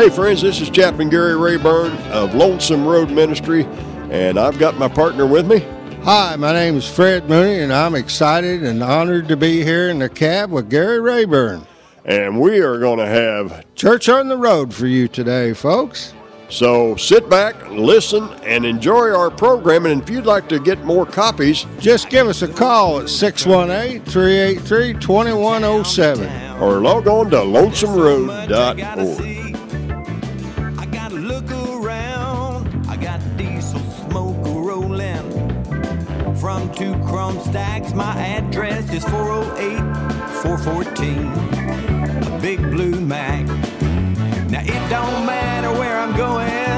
Hey, friends, this is Chaplain Gary Rayburn of Lonesome Road Ministry, and I've got my partner with me. Hi, my name is Fred Mooney, and I'm excited and honored to be here in the cab with Gary Rayburn. And we are going to have, Church on the road for you today, folks. so sit back, listen, and enjoy our program. And if you'd like to get more copies, Just give us a call at 618 383 2107. or log on to lonesomeroad.org. chrome stacks. My address is 408 414. A big blue Mack. Now it don't matter where I'm going.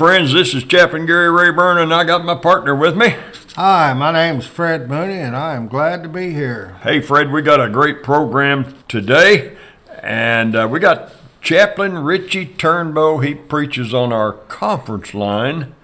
Friends, this is Chaplain Gary Rayburn, and I got my partner with me. Hi, my name's Fred Mooney, and I am glad to be here. Hey, Fred, we got a great program today, and uh, we got Chaplain Richie Turnbo. He preaches on our conference line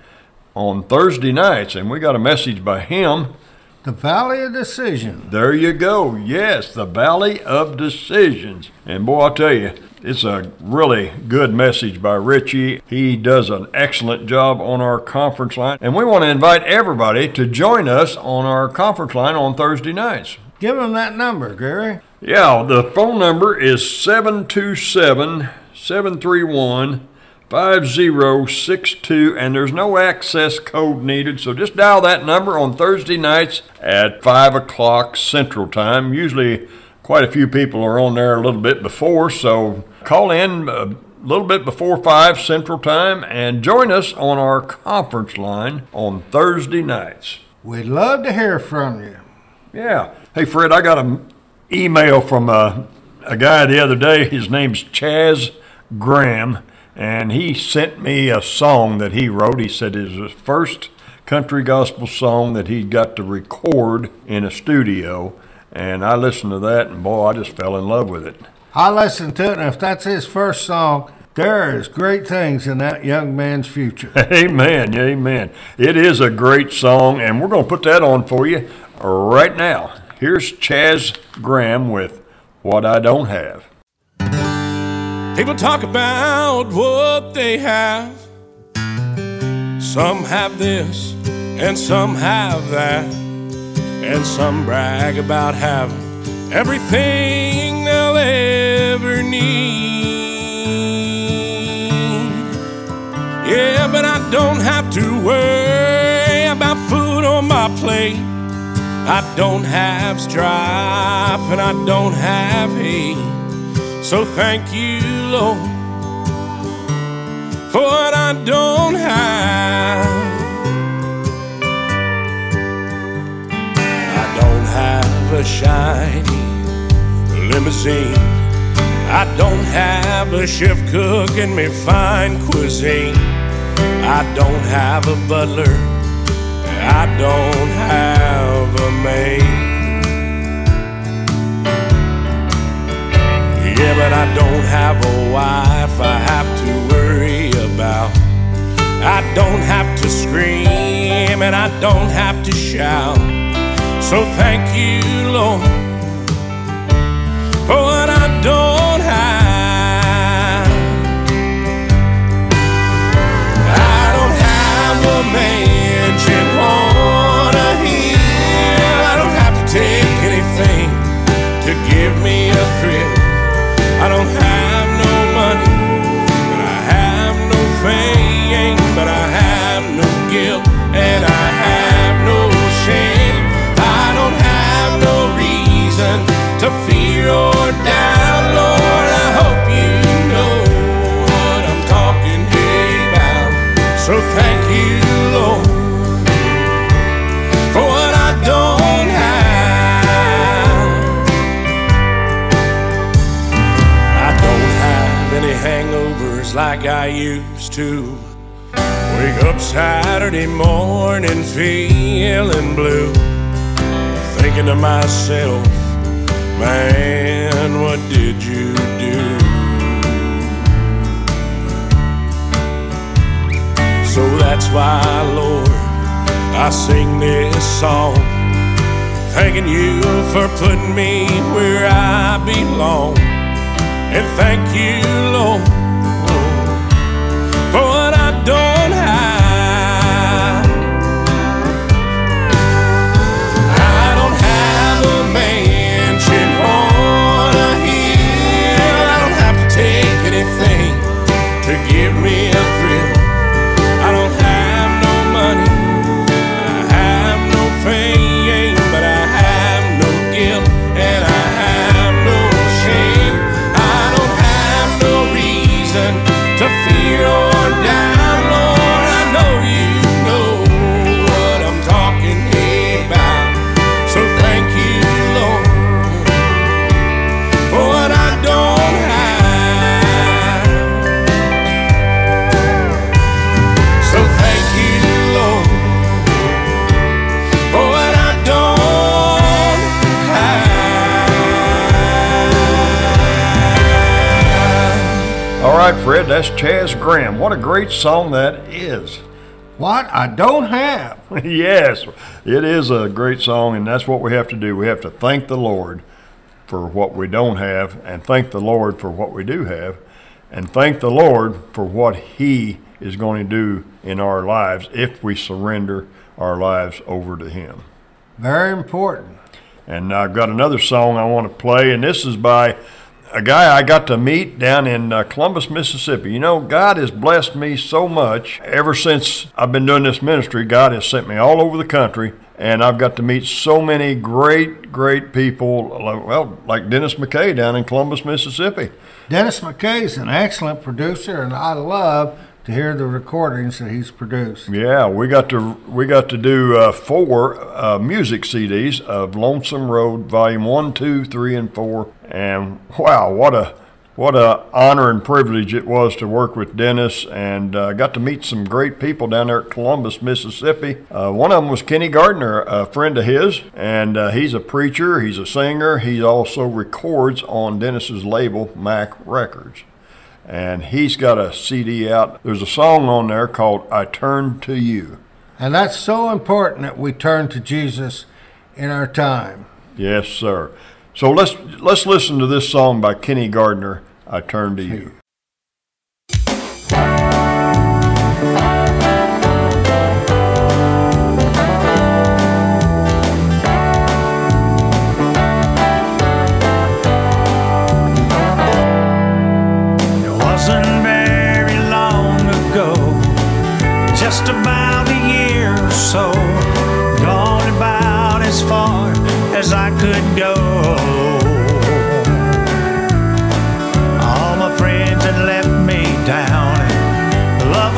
on Thursday nights, and we got a message by him. The Valley of Decision. There you go. Yes, the Valley of Decisions. And boy, I'll tell you, it's a really good message by Richie. He does an excellent job on our conference line, and we want to invite everybody to join us on our conference line on Thursday nights. Give them that number, Gary. Yeah, the phone number is 727 731 5062, and there's no access code needed, so just dial that number on Thursday nights at 5 o'clock Central Time. Usually, quite a few people are on there a little bit before, so call in a little bit before 5 Central Time and join us on our conference line on Thursday nights. We'd love to hear from you. Yeah. Hey, Fred, I got an email from a, a guy the other day. His name's Chaz Graham, and he sent me a song that he wrote. He said it was his first country gospel song that he got to record in a studio. And I listened to that, and boy, I just fell in love with it. I listened to it, and if that's his first song, there is great things in that young man's future. Amen. Amen. It is a great song, and we're going to put that on for you right now. Here's Chaz Graham with What I Don't Have. People talk about what they have. Some have this, and some have that. And some brag about having everything they'll ever need. Yeah, but I don't have to worry about food on my plate. I don't have strife, and I don't have hate. So thank you, Lord, for what I don't have. I don't have a shiny limousine I don't have a chef cooking me fine cuisine. I don't have a butler. I don't have a maid. Yeah, but I don't have a wife I have to worry about. I don't have to scream and I don't have to shout. So thank you, Lord, for I used to. Wake up Saturday morning feeling blue. Thinking to myself, man, what did you do? So that's why, Lord, I sing this song. Thanking you for putting me where I belong. And thank you, Lord, that's Chaz Graham. What a great song that is. What I don't have. yes, it is a great song, and that's what we have to do. We have to thank the Lord for what we don't have, and thank the Lord for what we do have, and thank the Lord for what He is going to do in our lives if we surrender our lives over to Him. Very important. And I've got another song I want to play, and this is by a guy I got to meet down in uh, Columbus, Mississippi. You know, God has blessed me so much ever since I've been doing this ministry. God has sent me all over the country, and I've got to meet so many great, great people. Well, like Dennis McKay down in Columbus, Mississippi. Dennis McKay's an excellent producer, and I love to hear the recordings that he's produced. Yeah, we got to we got to do uh, four uh, music CDs of Lonesome Road, Volume One, Two, Three, and Four. And wow, what a what a honor and privilege it was to work with Dennis, and uh, got to meet some great people down there at Columbus, Mississippi. Uh, one of them was Kenny Gardner, a friend of his, and uh, he's a preacher, he's a singer, he also records on Dennis's label Mac Records and he's got a CD out. There's a song on there called I Turn to You. And that's so important that we turn to Jesus in our time. Yes, sir. So let's let's listen to this song by Kenny Gardner, I Turn to You.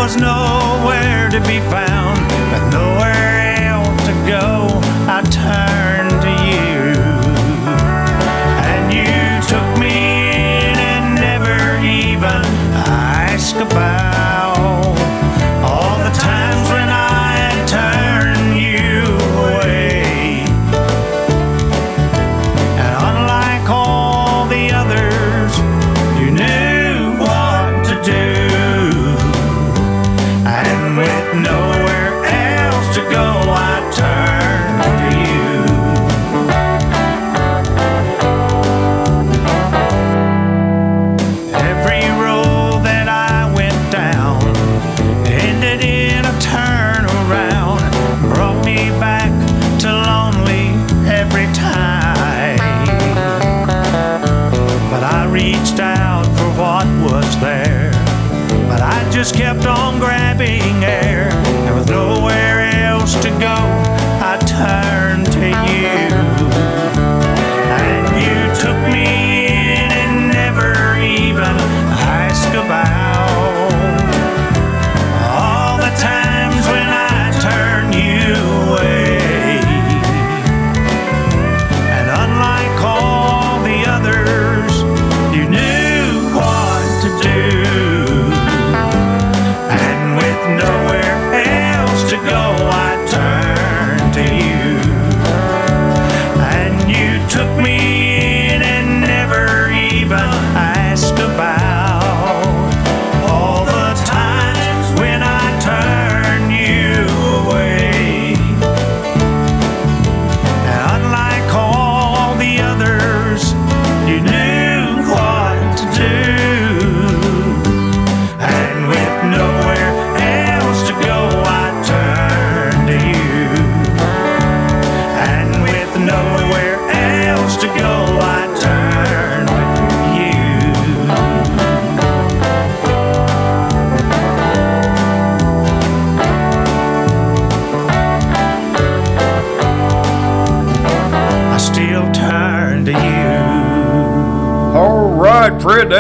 was nowhere to be found.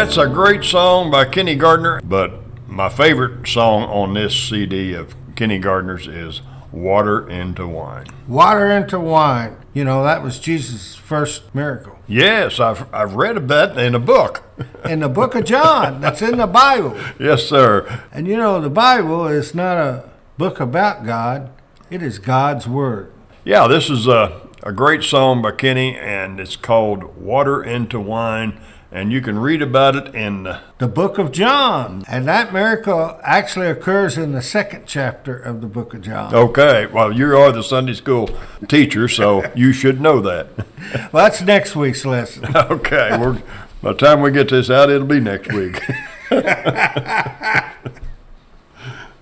That's a great song by Kenny Gardner. But my favorite song on this CD of Kenny Gardner's is Water into Wine. Water into wine. You know, that was Jesus' first miracle. Yes, I've, I've read about that in a book. In the book of John, that's in the Bible. yes, sir. And you know, the Bible is not a book about God, it is God's Word. Yeah, this is a, a great song by Kenny, and it's called Water into Wine. And you can read about it in the The book of John. And that miracle actually occurs in the second chapter of the book of John. Okay, well, you are the Sunday school teacher, so you should know that. Well, that's next week's lesson. Okay, we're, by the time we get this out, it'll be next week.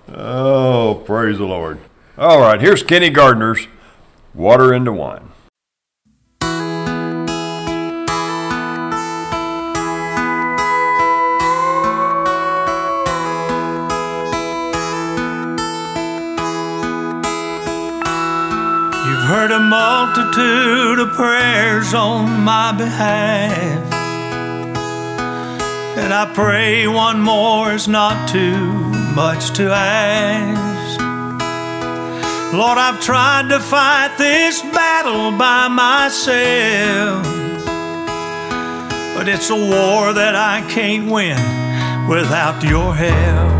oh, praise the Lord. All right, here's Kenny Gardner's Water into Wine. Multitude of prayers on my behalf. And I pray one more is not too much to ask. Lord, I've tried to fight this battle by myself. But it's a war that I can't win without your help.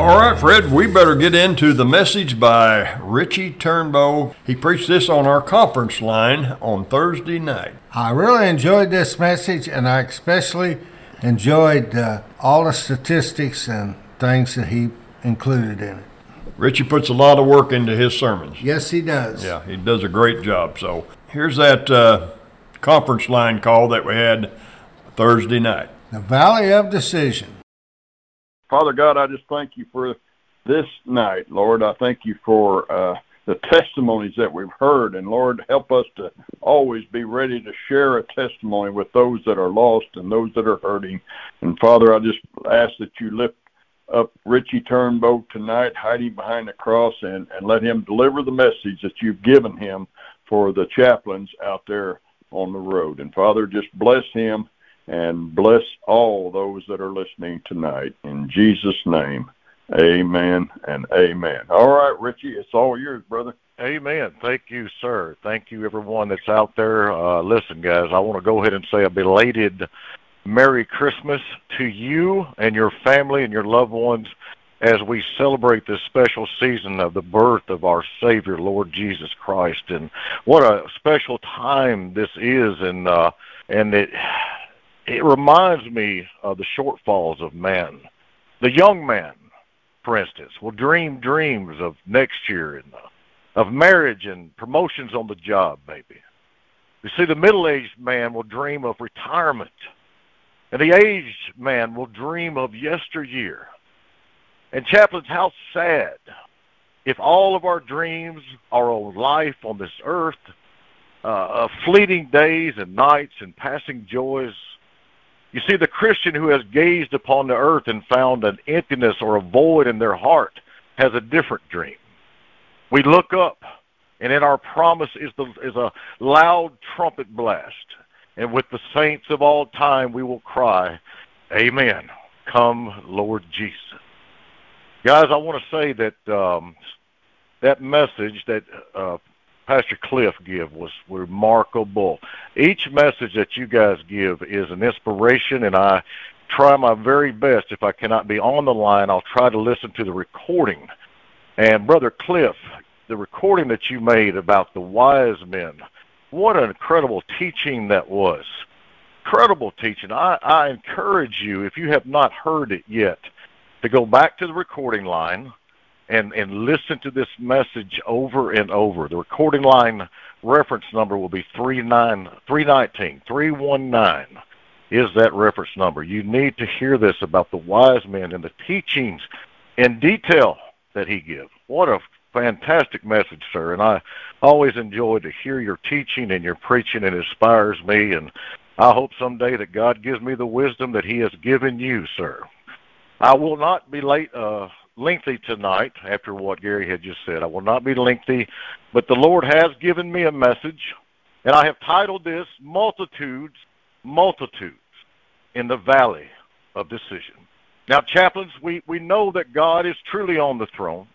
All right, Fred, we better get into the message by Richie Turnbo. He preached this on our conference line on Thursday night. I really enjoyed this message, and I especially enjoyed uh, all the statistics and things that he included in it. Richie puts a lot of work into his sermons. Yes, he does. Yeah, he does a great job. So here's that uh, conference line call that we had Thursday night. The Valley of Decision. Father God, I just thank you for this night, Lord. I thank you for uh, the testimonies that we've heard, and Lord, help us to always be ready to share a testimony with those that are lost and those that are hurting. And Father, I just ask that you lift up Richie Turnbo tonight, hiding behind the cross, and, and let him deliver the message that you've given him for the chaplains out there on the road. And Father, just bless him and bless all those that are listening tonight. In Jesus' name, amen and amen. All right, Richie, it's all yours, brother. Amen. Thank you, sir. Thank you, everyone that's out there. Uh, listen, guys, I want to go ahead and say a belated Merry Christmas to you and your family and your loved ones as we celebrate this special season of the birth of our Savior, Lord Jesus Christ. And what a special time this is, and uh, and it it reminds me of the shortfalls of man. The young man, for instance, will dream dreams of next year and uh, of marriage and promotions on the job, maybe. You see, the middle-aged man will dream of retirement, and the aged man will dream of yesteryear. And chaplains, how sad if all of our dreams are on life on this earth, uh, of fleeting days and nights and passing joys. You see, the Christian who has gazed upon the earth and found an emptiness or a void in their heart has a different dream. We look up, and in our promise is, the, is a loud trumpet blast. And with the saints of all time, we will cry, Amen. Come, Lord Jesus. Guys, I want to say that um, that message that uh, Pastor Cliff give was remarkable. Each message that you guys give is an inspiration, and I try my very best. If I cannot be on the line, I'll try to listen to the recording. And Brother Cliff, the recording that you made about the wise men, what an incredible teaching that was. Incredible teaching. I, I encourage you, if you have not heard it yet, to go back to the recording line and, and listen to this message over and over. The recording line reference number will be 39, 319, 319 is that reference number. You need to hear this about the wise men and the teachings in detail that he gives. What a fantastic message, sir. And I always enjoy to hear your teaching and your preaching. It inspires me. And I hope someday that God gives me the wisdom that he has given you, sir. I will not be late, uh, lengthy tonight after what Gary had just said. I will not be lengthy, but the Lord has given me a message, and I have titled this Multitudes, Multitudes in the Valley of Decision. Now, chaplains, we, we know that God is truly on the throne.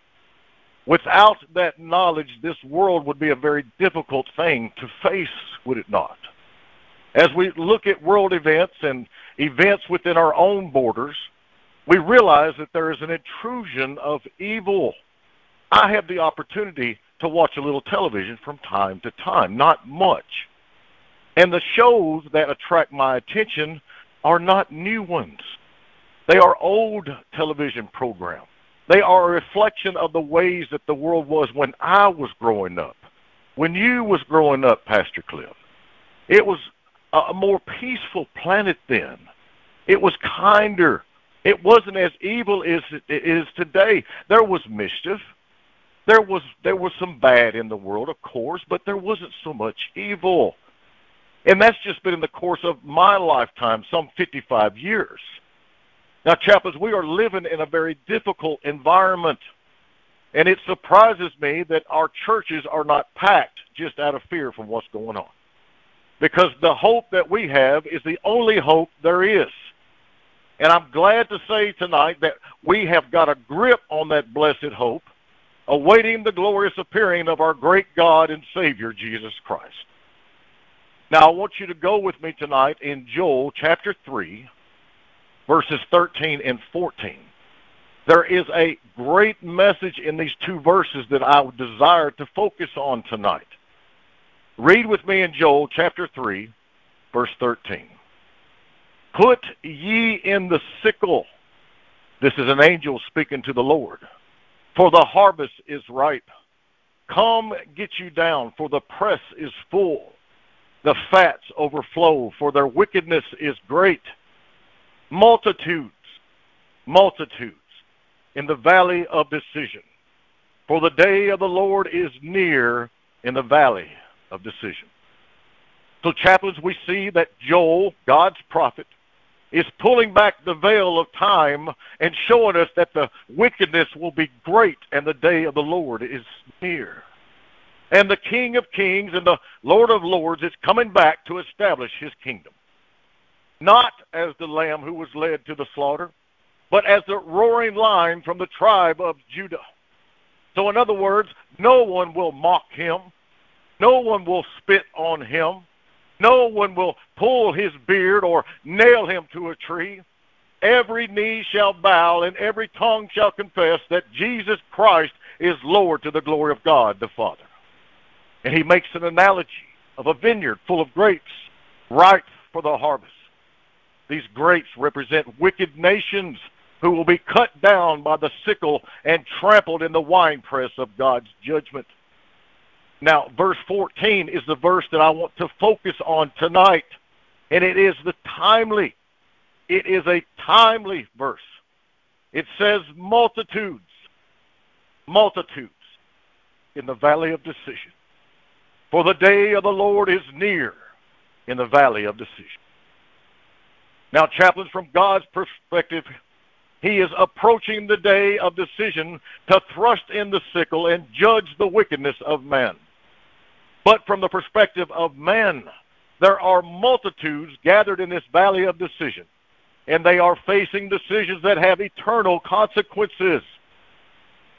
Without that knowledge, this world would be a very difficult thing to face, would it not? As we look at world events and events within our own borders, we realize that there is an intrusion of evil. I have the opportunity to watch a little television from time to time, not much. And the shows that attract my attention are not new ones. They are old television programs. They are a reflection of the ways that the world was when I was growing up. When you was growing up, Pastor Cliff. It was a more peaceful planet then. It was kinder. It wasn't as evil as it is today. There was mischief. There was there was some bad in the world, of course, but there wasn't so much evil. And that's just been in the course of my lifetime, some 55 years. Now, chaplains, we are living in a very difficult environment. And it surprises me that our churches are not packed just out of fear from what's going on. Because the hope that we have is the only hope there is. And I'm glad to say tonight that we have got a grip on that blessed hope, awaiting the glorious appearing of our great God and Savior, Jesus Christ. Now, I want you to go with me tonight in Joel chapter 3, verses 13 and 14. There is a great message in these two verses that I would desire to focus on tonight. Read with me in Joel chapter 3, verse 13. Put ye in the sickle. This is an angel speaking to the Lord. For the harvest is ripe. Come get you down, for the press is full. The fats overflow, for their wickedness is great. Multitudes, multitudes in the valley of decision. For the day of the Lord is near in the valley of decision. So, chaplains, we see that Joel, God's prophet, is pulling back the veil of time and showing us that the wickedness will be great and the day of the Lord is near. And the King of Kings and the Lord of Lords is coming back to establish his kingdom. Not as the lamb who was led to the slaughter, but as the roaring lion from the tribe of Judah. So, in other words, no one will mock him, no one will spit on him, no one will pull his beard or nail him to a tree. Every knee shall bow and every tongue shall confess that Jesus Christ is Lord to the glory of God the Father. And he makes an analogy of a vineyard full of grapes, ripe for the harvest. These grapes represent wicked nations who will be cut down by the sickle and trampled in the winepress of God's judgment. Now, verse 14 is the verse that I want to focus on tonight, and it is the timely. It is a timely verse. It says multitudes, multitudes in the valley of decision. For the day of the Lord is near in the valley of decision. Now, chaplains, from God's perspective, he is approaching the day of decision to thrust in the sickle and judge the wickedness of man. But from the perspective of man, there are multitudes gathered in this valley of decision, and they are facing decisions that have eternal consequences.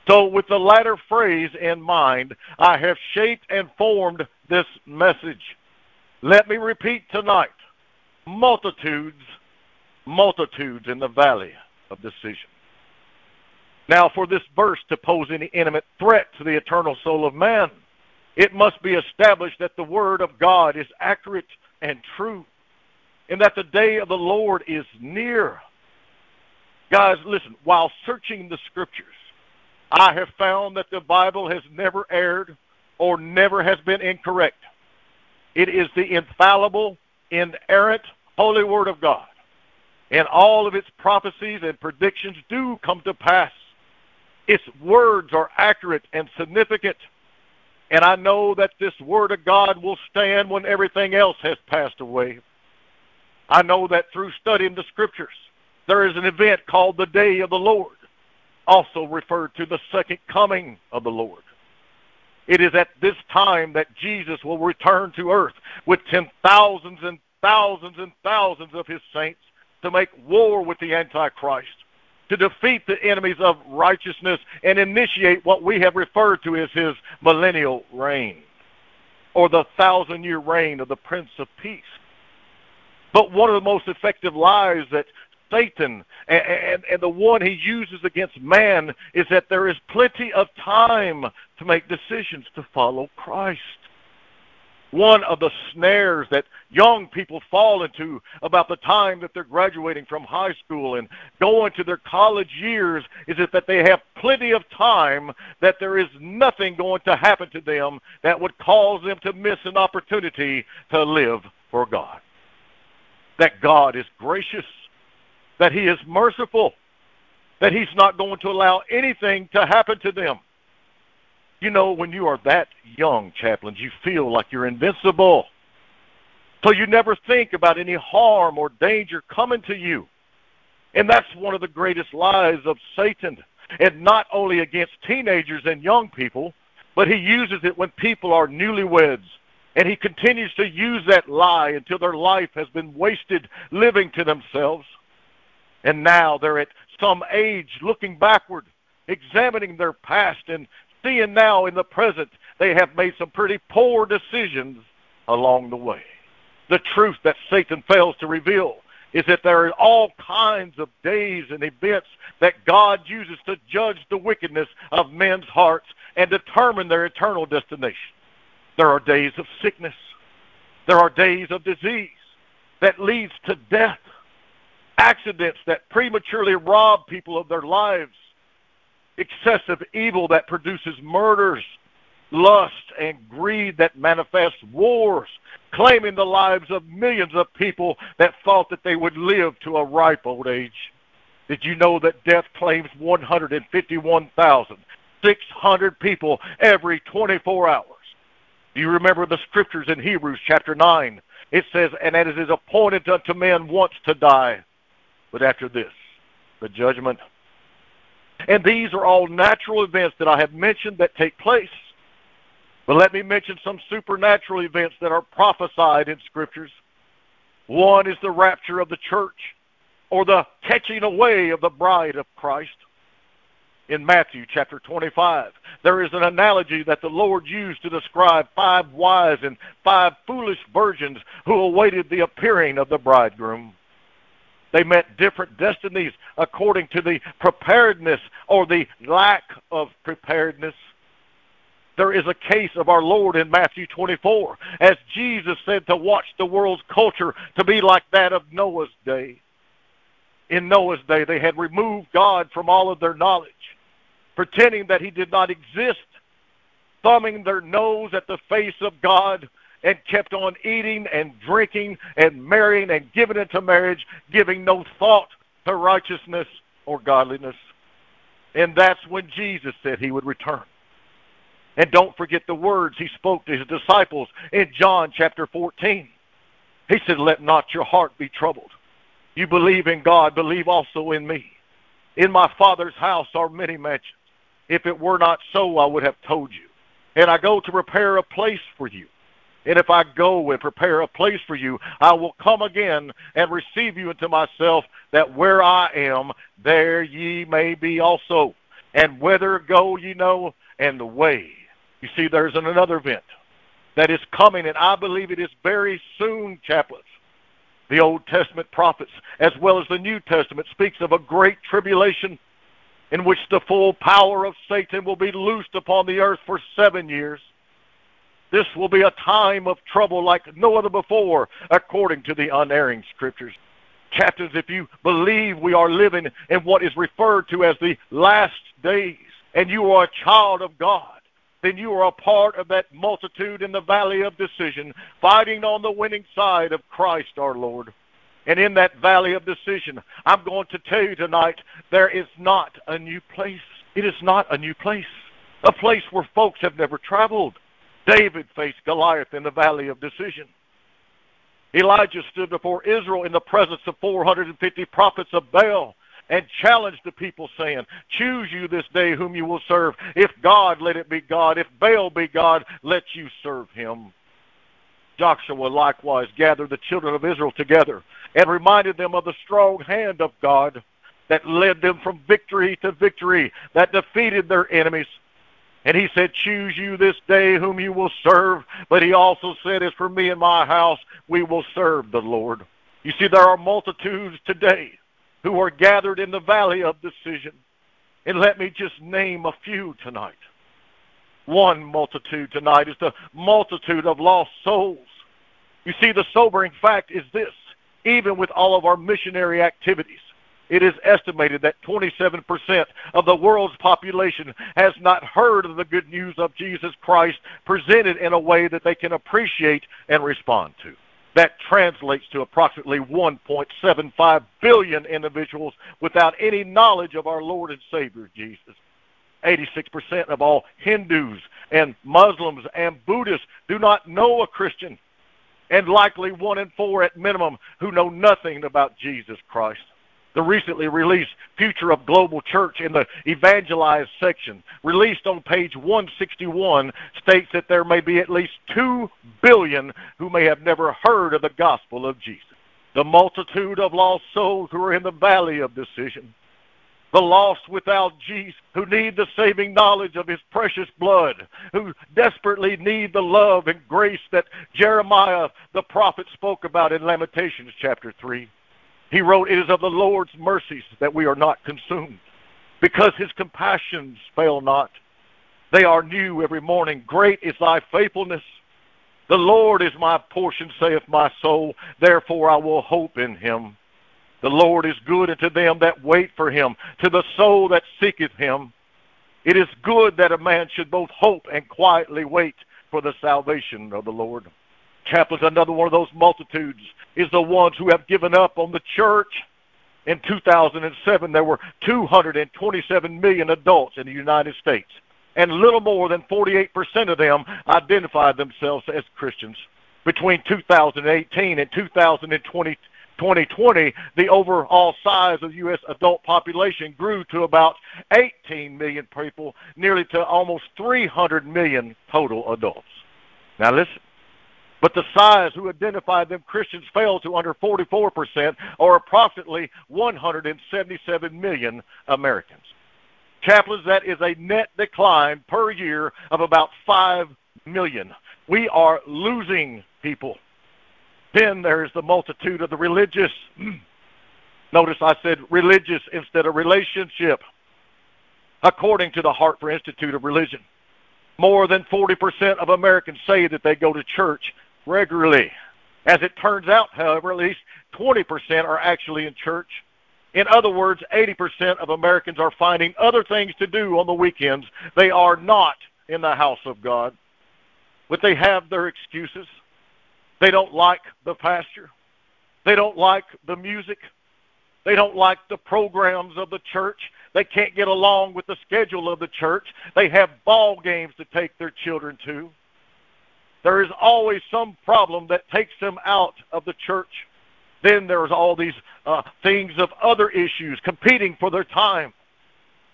So, with the latter phrase in mind, I have shaped and formed this message. Let me repeat tonight multitudes, multitudes in the valley of decision. Now, for this verse to pose any intimate threat to the eternal soul of man, it must be established that the Word of God is accurate and true, and that the day of the Lord is near. Guys, listen, while searching the Scriptures, I have found that the Bible has never erred or never has been incorrect. It is the infallible, inerrant, holy Word of God. And all of its prophecies and predictions do come to pass. Its words are accurate and significant and I know that this Word of God will stand when everything else has passed away. I know that through studying the Scriptures, there is an event called the Day of the Lord, also referred to the second coming of the Lord. It is at this time that Jesus will return to earth with ten thousands and thousands and thousands of his saints to make war with the Antichrist to defeat the enemies of righteousness and initiate what we have referred to as his millennial reign or the thousand year reign of the Prince of Peace. But one of the most effective lies that Satan and, and, and, the one he uses against man is that there is plenty of time to make decisions to follow Christ. One of the snares that young people fall into about the time that they're graduating from high school and going to their college years is that they have plenty of time that there is nothing going to happen to them that would cause them to miss an opportunity to live for God. That God is gracious, that He is merciful, that He's not going to allow anything to happen to them you know, when you are that young, chaplains, you feel like you're invincible. So you never think about any harm or danger coming to you. And that's one of the greatest lies of Satan. And not only against teenagers and young people, but he uses it when people are newlyweds. And he continues to use that lie until their life has been wasted living to themselves. And now they're at some age looking backward, examining their past and seeing now in the present they have made some pretty poor decisions along the way. The truth that Satan fails to reveal is that there are all kinds of days and events that God uses to judge the wickedness of men's hearts and determine their eternal destination. There are days of sickness. There are days of disease that leads to death. Accidents that prematurely rob people of their lives excessive evil that produces murders, lust, and greed that manifests wars, claiming the lives of millions of people that thought that they would live to a ripe old age. Did you know that death claims 151,600 people every 24 hours? Do you remember the scriptures in Hebrews chapter 9? It says, And it is appointed unto men once to die, but after this, the judgment and these are all natural events that I have mentioned that take place. But let me mention some supernatural events that are prophesied in scriptures. One is the rapture of the church or the catching away of the bride of Christ. In Matthew chapter 25, there is an analogy that the Lord used to describe five wise and five foolish virgins who awaited the appearing of the bridegroom. They met different destinies according to the preparedness or the lack of preparedness. There is a case of our Lord in Matthew 24, as Jesus said to watch the world's culture to be like that of Noah's day. In Noah's day, they had removed God from all of their knowledge, pretending that he did not exist, thumbing their nose at the face of God and kept on eating and drinking and marrying and giving into marriage, giving no thought to righteousness or godliness. And that's when Jesus said he would return. And don't forget the words he spoke to his disciples in John chapter 14. He said, Let not your heart be troubled. You believe in God, believe also in me. In my Father's house are many mansions. If it were not so, I would have told you. And I go to prepare a place for you. And if I go and prepare a place for you, I will come again and receive you into myself, that where I am, there ye may be also. And whither go ye know, and the way. You see, there's another event that is coming, and I believe it is very soon, chaplains. The Old Testament prophets, as well as the New Testament, speaks of a great tribulation in which the full power of Satan will be loosed upon the earth for seven years. This will be a time of trouble like no other before, according to the unerring scriptures. Captains, if you believe we are living in what is referred to as the last days, and you are a child of God, then you are a part of that multitude in the valley of decision, fighting on the winning side of Christ our Lord. And in that valley of decision, I'm going to tell you tonight, there is not a new place. It is not a new place. A place where folks have never traveled. David faced Goliath in the valley of decision. Elijah stood before Israel in the presence of 450 prophets of Baal and challenged the people, saying, Choose you this day whom you will serve. If God, let it be God. If Baal be God, let you serve him. Joshua likewise gathered the children of Israel together and reminded them of the strong hand of God that led them from victory to victory, that defeated their enemies and he said, Choose you this day whom you will serve. But he also said, As for me and my house, we will serve the Lord. You see, there are multitudes today who are gathered in the valley of decision. And let me just name a few tonight. one multitude tonight is the multitude of lost souls. You see, the sobering fact is this even with all of our missionary activities, it is estimated that 27% of the world's population has not heard of the good news of Jesus Christ presented in a way that they can appreciate and respond to. That translates to approximately 1.75 billion individuals without any knowledge of our Lord and Savior Jesus. 86% of all Hindus and Muslims and Buddhists do not know a Christian, and likely one in four at minimum who know nothing about Jesus Christ. The recently released Future of Global Church in the Evangelized section, released on page 161, states that there may be at least 2 billion who may have never heard of the gospel of Jesus. The multitude of lost souls who are in the valley of decision the lost without Jesus, who need the saving knowledge of his precious blood, who desperately need the love and grace that Jeremiah the prophet spoke about in Lamentations chapter 3. He wrote, It is of the Lord's mercies that we are not consumed, because his compassions fail not. They are new every morning. Great is thy faithfulness. The Lord is my portion, saith my soul. Therefore I will hope in him. The Lord is good unto them that wait for him, to the soul that seeketh him. It is good that a man should both hope and quietly wait for the salvation of the Lord. Chaplains, another one of those multitudes is the ones who have given up on the church. In 2007, there were 227 million adults in the United States, and little more than 48% of them identified themselves as Christians. Between 2018 and 2020, 2020, the overall size of the U.S. adult population grew to about 18 million people, nearly to almost 300 million total adults. Now listen. But the size who identified them Christians fell to under 44%, or approximately 177 million Americans. Chaplains, that is a net decline per year of about 5 million. We are losing people. Then there's the multitude of the religious. Notice I said religious instead of relationship. According to the Hartford Institute of Religion, more than 40% of Americans say that they go to church regularly. As it turns out, however, at least 20% are actually in church. In other words, 80% of Americans are finding other things to do on the weekends. They are not in the house of God, but they have their excuses. They don't like the pastor. They don't like the music. They don't like the programs of the church. They can't get along with the schedule of the church. They have ball games to take their children to. There is always some problem that takes them out of the church. Then there's all these uh, things of other issues competing for their time.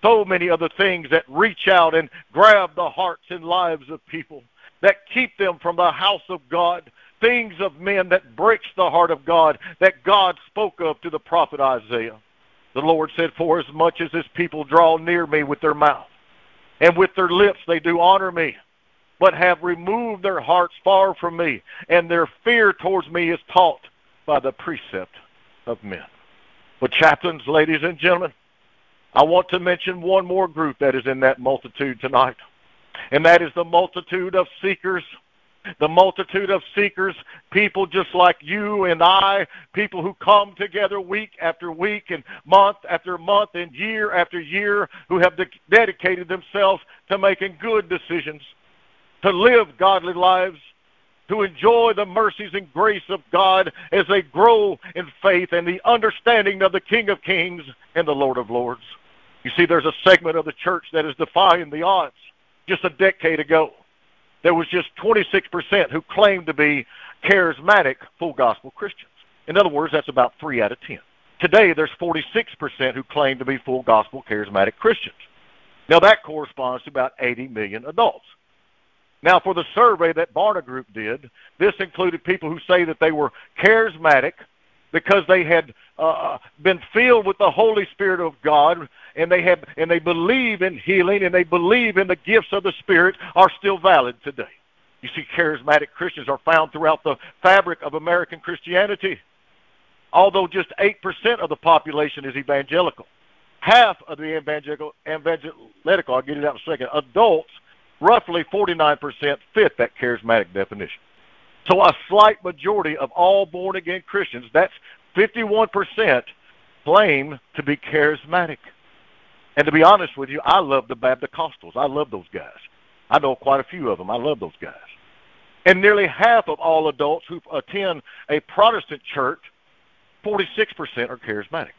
So many other things that reach out and grab the hearts and lives of people, that keep them from the house of God, things of men that breaks the heart of God that God spoke of to the prophet Isaiah. The Lord said, For as much as this people draw near me with their mouth, and with their lips they do honor me, but have removed their hearts far from me, and their fear towards me is taught by the precept of men. But chaplains, ladies and gentlemen, I want to mention one more group that is in that multitude tonight, and that is the multitude of seekers the multitude of seekers, people just like you and I, people who come together week after week and month after month and year after year, who have de- dedicated themselves to making good decisions, to live godly lives, to enjoy the mercies and grace of God as they grow in faith and the understanding of the King of Kings and the Lord of Lords. You see, there's a segment of the church that is defying the odds just a decade ago there was just 26% who claimed to be charismatic full gospel Christians. In other words, that's about 3 out of 10. Today, there's 46% who claim to be full gospel charismatic Christians. Now, that corresponds to about 80 million adults. Now, for the survey that Barna Group did, this included people who say that they were charismatic because they had uh, been filled with the Holy Spirit of God and they have and they believe in healing and they believe in the gifts of the Spirit are still valid today. You see, charismatic Christians are found throughout the fabric of American Christianity. Although just 8% of the population is evangelical. Half of the evangelical, evangelical, I'll get it out in a second, adults roughly 49% fit that charismatic definition. So a slight majority of all born again Christians, that's 51%, claim to be charismatic. And to be honest with you, I love the Baptist I love those guys. I know quite a few of them. I love those guys. And nearly half of all adults who attend a Protestant church, 46% are charismatic.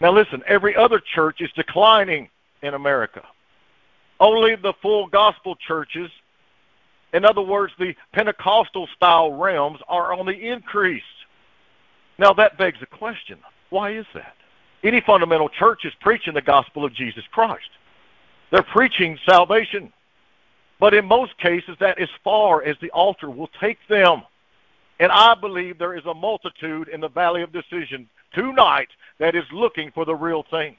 Now listen, every other church is declining in America. Only the full gospel churches, in other words, the Pentecostal style realms, are on the increase. Now that begs the question why is that? Any fundamental church is preaching the gospel of Jesus Christ. They're preaching salvation. But in most cases, that as far as the altar will take them. And I believe there is a multitude in the valley of decision tonight that is looking for the real thing.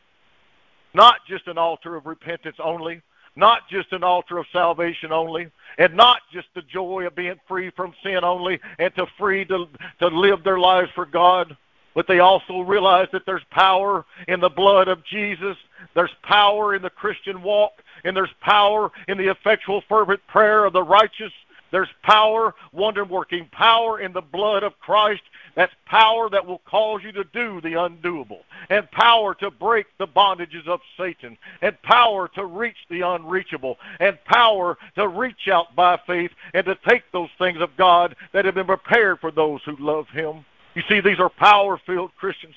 Not just an altar of repentance only, not just an altar of salvation only, and not just the joy of being free from sin only and to free to, to live their lives for God, but they also realize that there's power in the blood of Jesus. There's power in the Christian walk, and there's power in the effectual fervent prayer of the righteous. There's power, wonder working power in the blood of Christ. That's power that will cause you to do the undoable, and power to break the bondages of Satan, and power to reach the unreachable, and power to reach out by faith and to take those things of God that have been prepared for those who love Him. You see, these are power filled Christians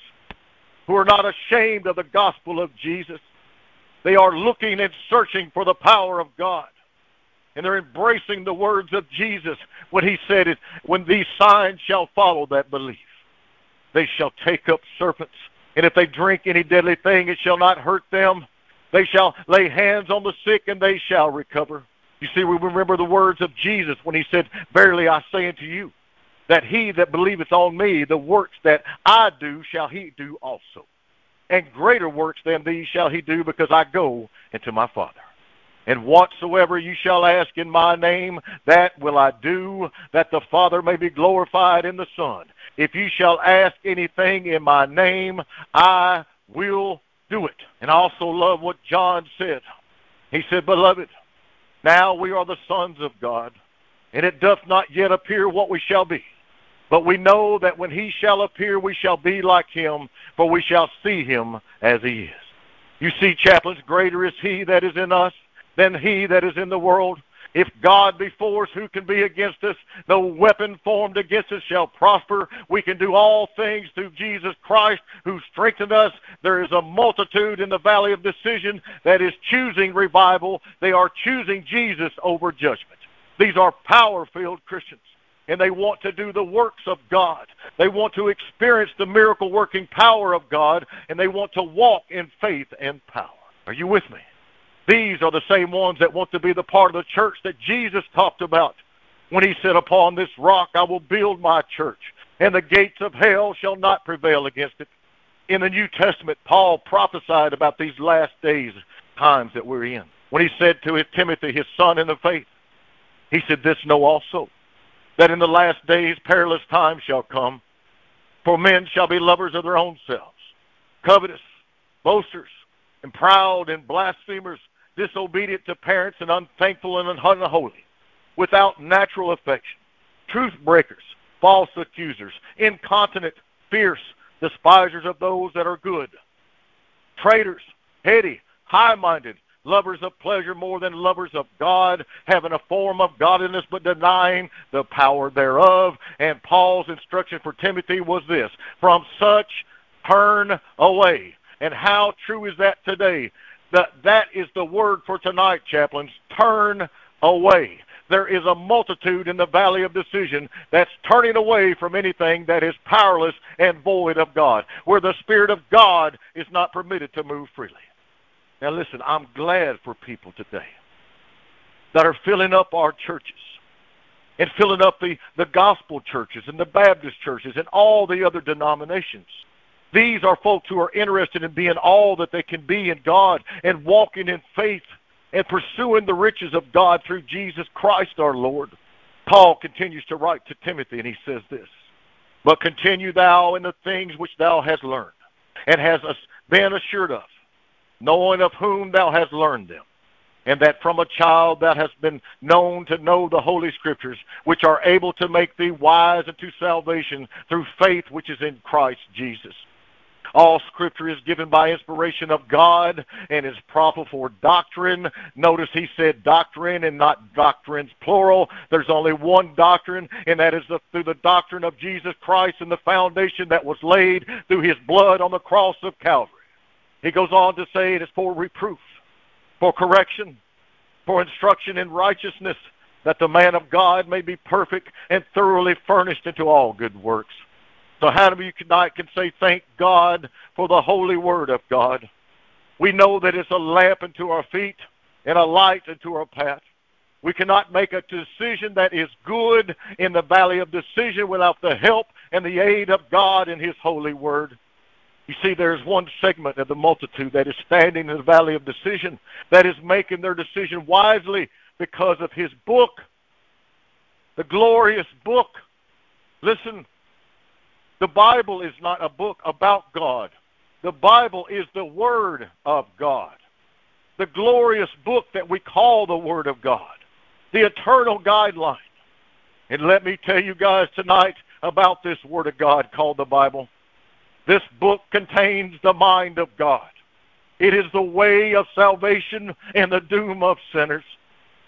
who are not ashamed of the gospel of Jesus. They are looking and searching for the power of God and they're embracing the words of Jesus when he said it, when these signs shall follow that belief. They shall take up serpents, and if they drink any deadly thing, it shall not hurt them. They shall lay hands on the sick, and they shall recover. You see, we remember the words of Jesus when he said, Verily I say unto you, that he that believeth on me, the works that I do shall he do also. And greater works than these shall he do, because I go into my Father. And whatsoever you shall ask in my name, that will I do, that the Father may be glorified in the Son. If you shall ask anything in my name, I will do it. And I also love what John said. He said, Beloved, now we are the sons of God, and it doth not yet appear what we shall be. But we know that when he shall appear, we shall be like him, for we shall see him as he is. You see, chaplains, greater is he that is in us than he that is in the world. If God be for us, who can be against us? No weapon formed against us shall prosper. We can do all things through Jesus Christ who strengthened us. There is a multitude in the valley of decision that is choosing revival. They are choosing Jesus over judgment. These are power-filled Christians and they want to do the works of God. They want to experience the miracle working power of God, and they want to walk in faith and power. Are you with me? These are the same ones that want to be the part of the church that Jesus talked about when he said, Upon this rock I will build my church, and the gates of hell shall not prevail against it. In the New Testament, Paul prophesied about these last days, times that we're in. When he said to his Timothy, his son in the faith, he said, This know also, that in the last days perilous times shall come, for men shall be lovers of their own selves, covetous, boasters, and proud and blasphemers, disobedient to parents and unthankful and unholy, without natural affection, truth breakers, false accusers, incontinent, fierce, despisers of those that are good, traitors, heady, high-minded, lovers of pleasure more than lovers of God, having a form of godliness but denying the power thereof. And Paul's instruction for Timothy was this, from such turn away. And how true is that today? That, that is the word for tonight, chaplains. Turn away. There is a multitude in the valley of decision that's turning away from anything that is powerless and void of God, where the Spirit of God is not permitted to move freely. Now listen, I'm glad for people today that are filling up our churches and filling up the, the gospel churches and the Baptist churches and all the other denominations. These are folks who are interested in being all that they can be in God and walking in faith and pursuing the riches of God through Jesus Christ our Lord. Paul continues to write to Timothy and he says this, But continue thou in the things which thou hast learned and hast been assured of, knowing of whom thou hast learned them, and that from a child thou hast been known to know the Holy Scriptures, which are able to make thee wise unto salvation through faith which is in Christ Jesus. All scripture is given by inspiration of God and is proper for doctrine. Notice he said doctrine and not doctrines plural. There's only one doctrine, and that is the, through the doctrine of Jesus Christ and the foundation that was laid through his blood on the cross of Calvary. He goes on to say it is for reproof, for correction, for instruction in righteousness, that the man of God may be perfect and thoroughly furnished into all good works. So how many of you tonight can say thank God for the holy word of God? We know that it's a lamp unto our feet and a light unto our path. We cannot make a decision that is good in the valley of decision without the help and the aid of God in His holy word. You see, there's one segment of the multitude that is standing in the valley of decision, that is making their decision wisely because of His book, the glorious book. Listen, the Bible is not a book about God. The Bible is the Word of God. The glorious book that we call the Word of God. The eternal guideline. And let me tell you guys tonight about this Word of God called the Bible. This book contains the mind of God. It is the way of salvation and the doom of sinners.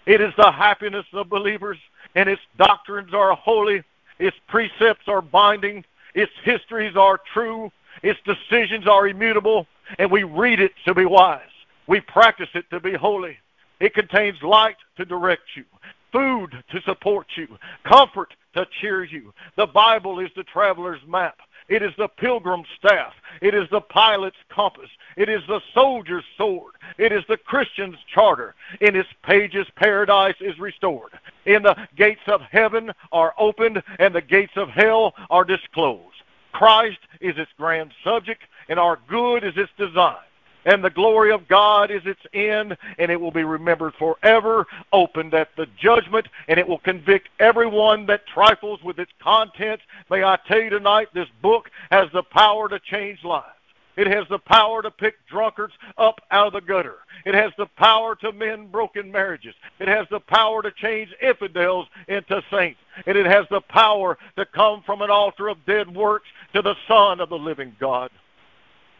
It is the happiness of believers, and its doctrines are holy, its precepts are binding, its histories are true. Its decisions are immutable. And we read it to be wise. We practice it to be holy. It contains light to direct you, food to support you, comfort to cheer you. The Bible is the traveler's map. It is the pilgrim's staff. It is the pilot's compass. It is the soldier's sword. It is the Christian's charter. In its pages, paradise is restored. In the gates of heaven are opened, and the gates of hell are disclosed. Christ is its grand subject, and our good is its design and the glory of God is its end, and it will be remembered forever, opened at the judgment, and it will convict everyone that trifles with its contents. May I tell you tonight, this book has the power to change lives. It has the power to pick drunkards up out of the gutter. It has the power to mend broken marriages. It has the power to change infidels into saints. And it has the power to come from an altar of dead works to the Son of the living God.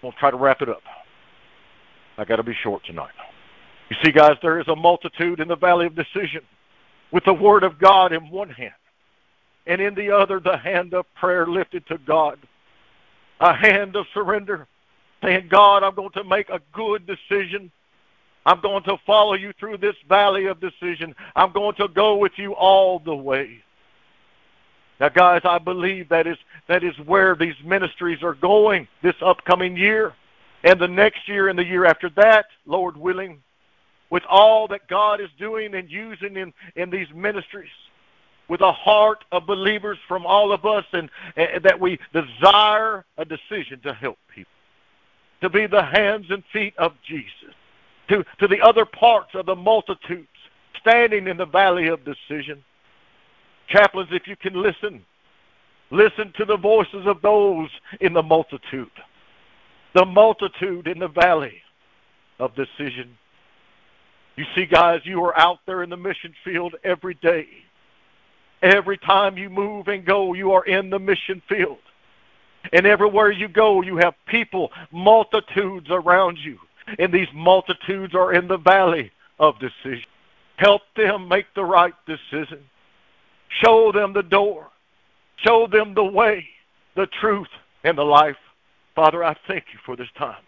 We'll try to wrap it up. I got to be short tonight. You see, guys, there is a multitude in the valley of decision with the Word of God in one hand, and in the other, the hand of prayer lifted to God. A hand of surrender, saying, God, I'm going to make a good decision. I'm going to follow you through this valley of decision. I'm going to go with you all the way. Now, guys, I believe that is, that is where these ministries are going this upcoming year and the next year and the year after that, Lord willing, with all that God is doing and using in, in these ministries, with a heart of believers from all of us, and, and that we desire a decision to help people, to be the hands and feet of Jesus, to, to the other parts of the multitudes standing in the valley of decision. Chaplains, if you can listen, listen to the voices of those in the multitude the multitude in the valley of decision. You see, guys, you are out there in the mission field every day. Every time you move and go, you are in the mission field. And everywhere you go, you have people, multitudes around you. And these multitudes are in the valley of decision. Help them make the right decision. Show them the door. Show them the way, the truth, and the life. Father, I thank you for this time.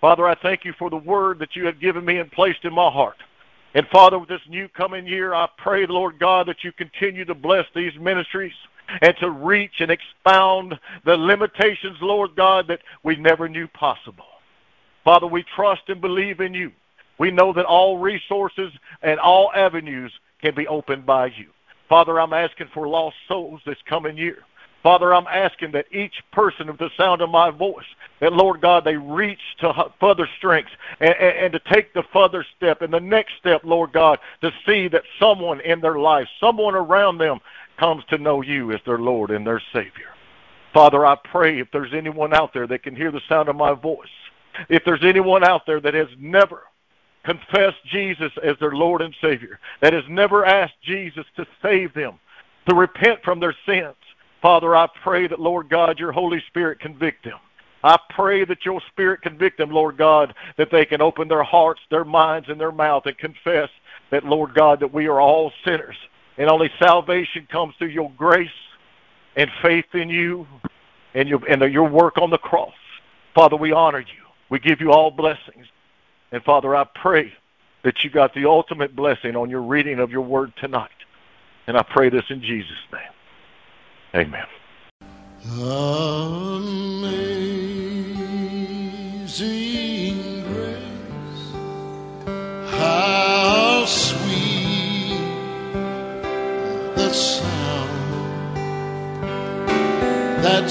Father, I thank you for the word that you have given me and placed in my heart. And Father, with this new coming year, I pray, Lord God, that you continue to bless these ministries and to reach and expound the limitations, Lord God, that we never knew possible. Father, we trust and believe in you. We know that all resources and all avenues can be opened by you. Father, I'm asking for lost souls this coming year. Father, I'm asking that each person with the sound of my voice, that Lord God, they reach to further strengths and, and, and, to take the further step and the next step, Lord God, to see that someone in their life, someone around them comes to know you as their Lord and their Savior. Father, I pray if there's anyone out there that can hear the sound of my voice, if there's anyone out there that has never confessed Jesus as their Lord and Savior, that has never asked Jesus to save them, to repent from their sins. Father, I pray that, Lord God, your Holy Spirit convict them. I pray that your Spirit convict them, Lord God, that they can open their hearts, their minds, and their mouth and confess that, Lord God, that we are all sinners. And only salvation comes through your grace and faith in you and your, and your work on the cross. Father, we honor you. We give you all blessings. And Father, I pray that you got the ultimate blessing on your reading of your word tonight. And I pray this in Jesus' name. Amen. Amazing grace, how sweet the sound that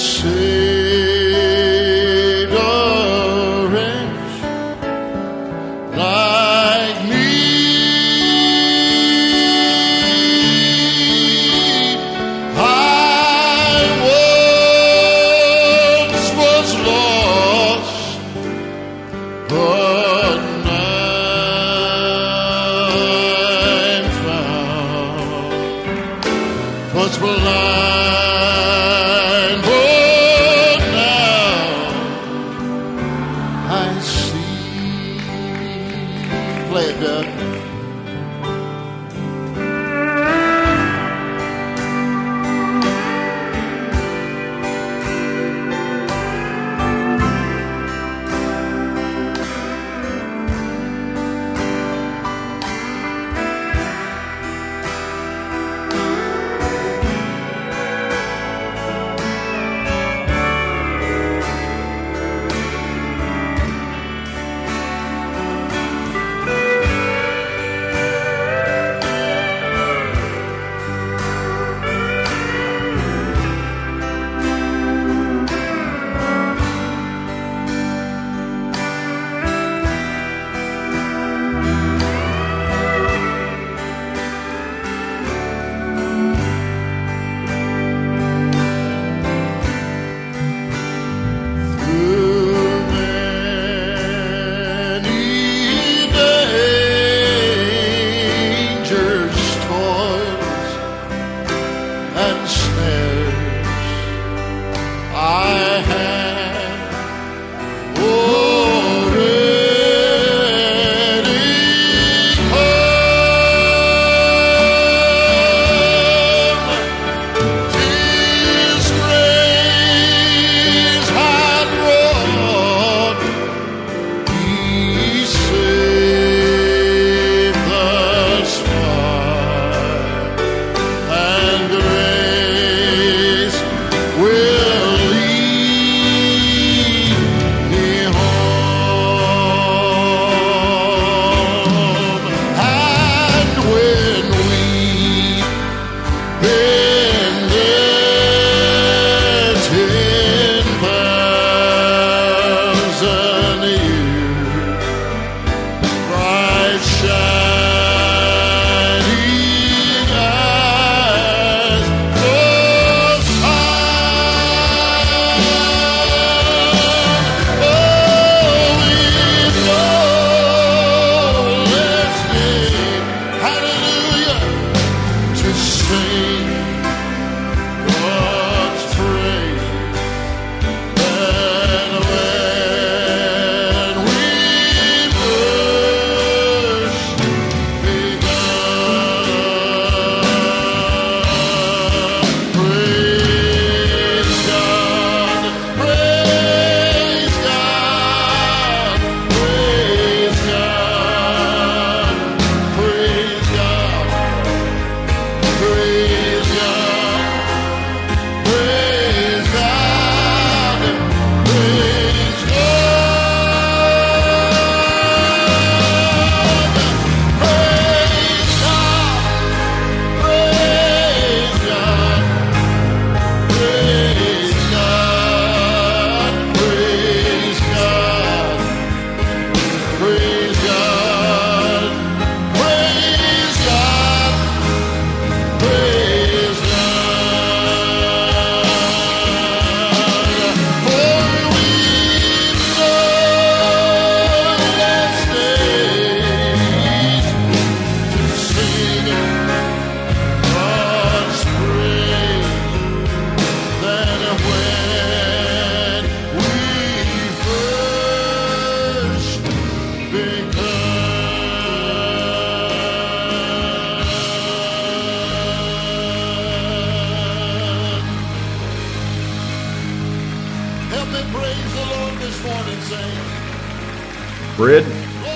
Fred,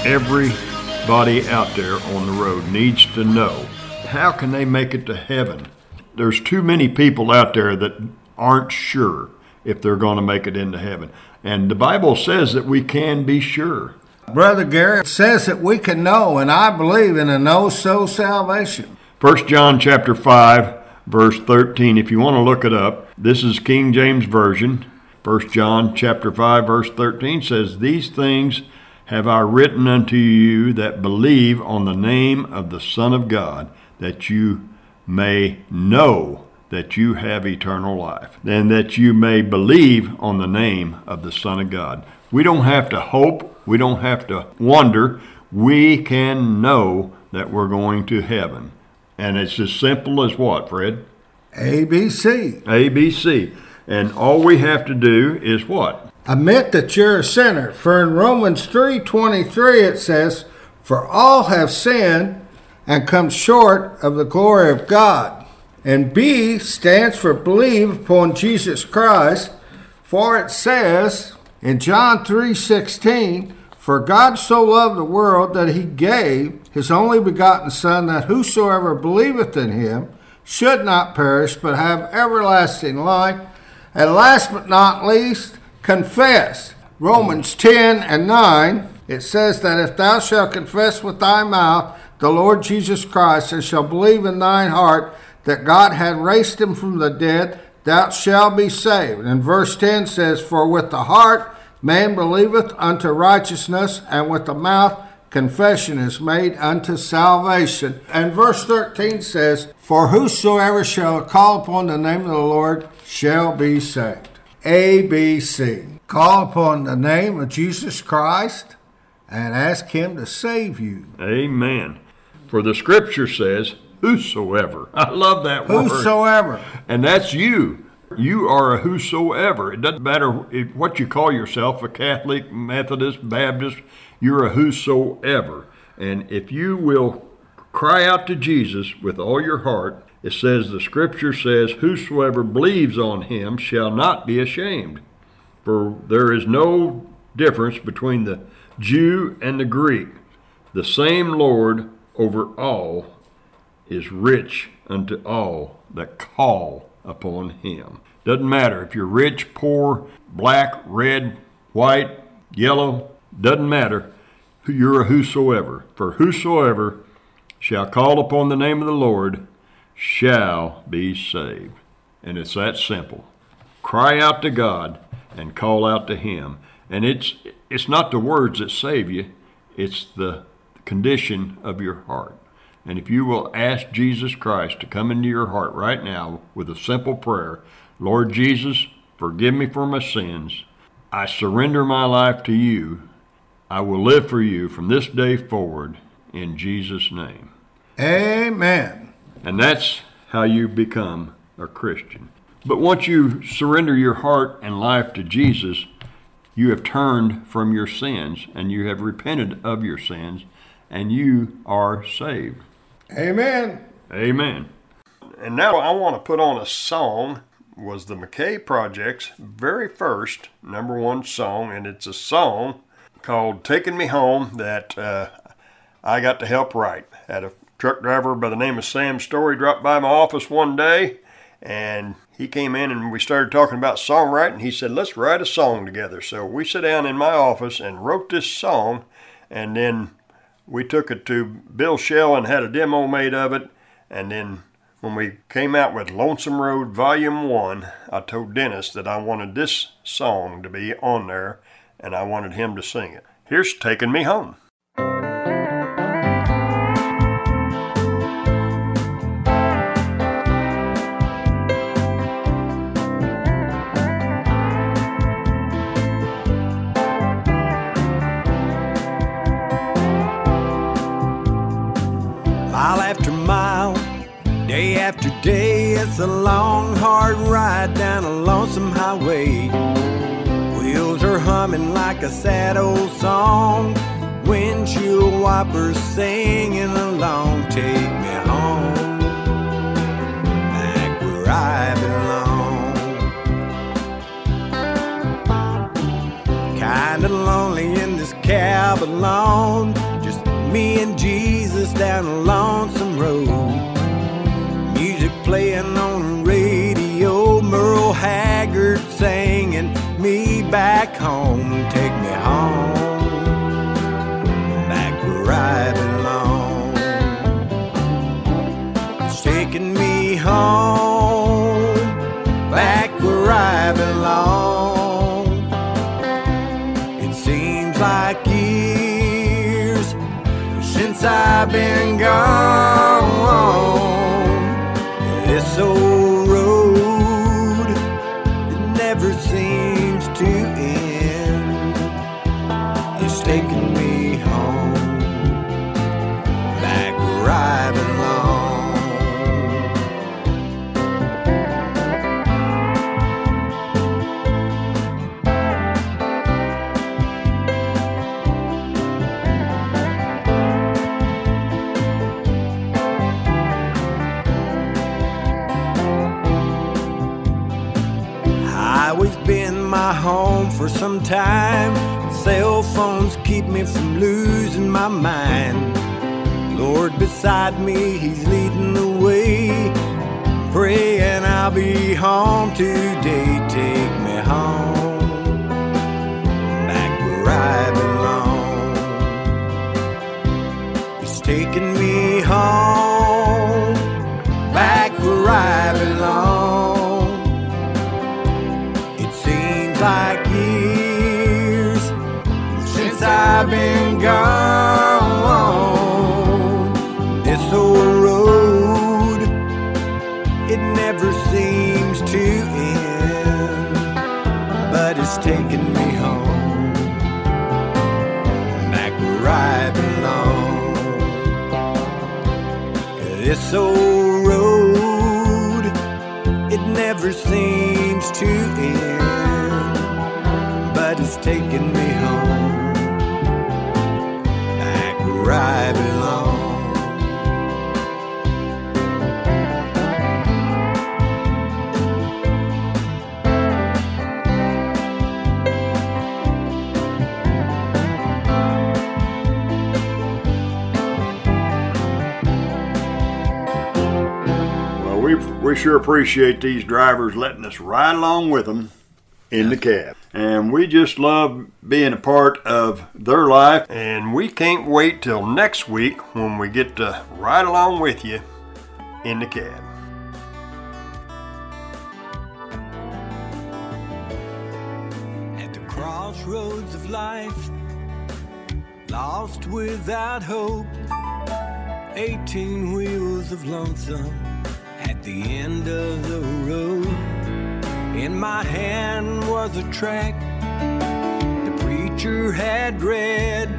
everybody out there on the road needs to know how can they make it to heaven? There's too many people out there that aren't sure if they're going to make it into heaven. And the Bible says that we can be sure. Brother Gary says that we can know, and I believe in a know so salvation. 1 John chapter 5 verse 13 if you want to look it up this is King James version 1 John chapter 5 verse 13 says these things have I written unto you that believe on the name of the Son of God that you may know that you have eternal life and that you may believe on the name of the Son of God we don't have to hope we don't have to wonder we can know that we're going to heaven and it's as simple as what, Fred? ABC. ABC. And all we have to do is what? Admit that you're a sinner. For in Romans 3:23 it says, "For all have sinned and come short of the glory of God." And B stands for believe upon Jesus Christ, for it says in John 3:16, "For God so loved the world that he gave his only begotten Son, that whosoever believeth in him should not perish, but have everlasting life. And last but not least, confess. Romans 10 and 9, it says that if thou shalt confess with thy mouth the Lord Jesus Christ, and shalt believe in thine heart that God had raised him from the dead, thou shalt be saved. And verse 10 says, For with the heart man believeth unto righteousness, and with the mouth confession is made unto salvation. And verse 13 says, For whosoever shall call upon the name of the Lord shall be saved. A, B, C. Call upon the name of Jesus Christ and ask Him to save you. Amen. For the scripture says, Whosoever. I love that word. Whosoever. And that's you. You are a whosoever. It doesn't matter what you call yourself a Catholic, Methodist, Baptist, you're a whosoever. And if you will cry out to Jesus with all your heart, it says, the scripture says, Whosoever believes on him shall not be ashamed. For there is no difference between the Jew and the Greek. The same Lord over all is rich unto all that call upon him. Doesn't matter if you're rich, poor, black, red, white, yellow, doesn't matter. You're a whosoever. For whosoever shall call upon the name of the Lord shall be saved. And it's that simple. Cry out to God and call out to Him. And it's it's not the words that save you, it's the condition of your heart. And if you will ask Jesus Christ to come into your heart right now with a simple prayer, Lord Jesus, forgive me for my sins. I surrender my life to you. I will live for you from this day forward in Jesus' name. Amen. And that's how you become a Christian. But once you surrender your heart and life to Jesus, you have turned from your sins and you have repented of your sins and you are saved. Amen. Amen. And now I want to put on a song was the McKay Project's very first number one song, and it's a song called "Taking Me Home" that uh, I got to help write. at a truck driver by the name of Sam Story dropped by my office one day, and he came in and we started talking about songwriting. He said, "Let's write a song together." So we sat down in my office and wrote this song, and then we took it to Bill Shell and had a demo made of it, and then when we came out with Lonesome Road Volume 1, I told Dennis that I wanted this song to be on there and I wanted him to sing it. Here's Taking Me Home. highway. Wheels are humming like a sad old song. Windshield wipers singing along. Take me home, back where I belong. Kinda lonely in this cab alone. Just me and Jesus down a lonesome road. Music playing on the radio. Merle. Haggard singing me back home. Take me home, back where I belong. It's taking me home, back where I belong. It seems like years since I've been gone. To me from losing my mind. Lord beside me, He's leading the way. Praying I'll be home today. Take me home, back where I belong. He's taking me home, taking me home, back where I belong. We sure appreciate these drivers letting us ride along with them in the cab, and we just love being a part of their life. And we can't wait till next week when we get to ride along with you in the cab. At the crossroads of life, lost without hope. 18 wheels of lonesome at the end of the road. In my hand was a track the preacher had read,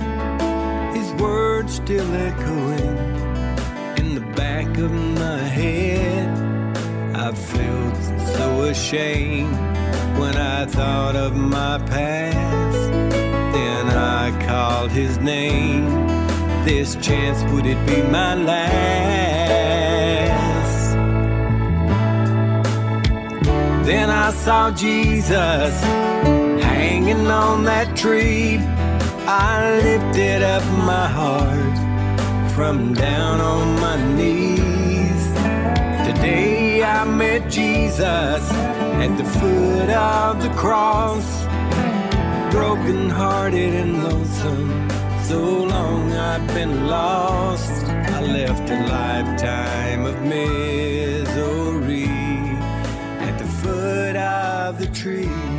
his words still echoing in the back of my head. I felt so ashamed when I thought of my past. Then I called his name. This chance, would it be my last? Then I saw Jesus hanging on that tree. I lifted up my heart from down on my knees. Today I met Jesus at the foot of the cross, broken hearted and lonesome. So long I'd been lost, I left a lifetime of misery. the tree.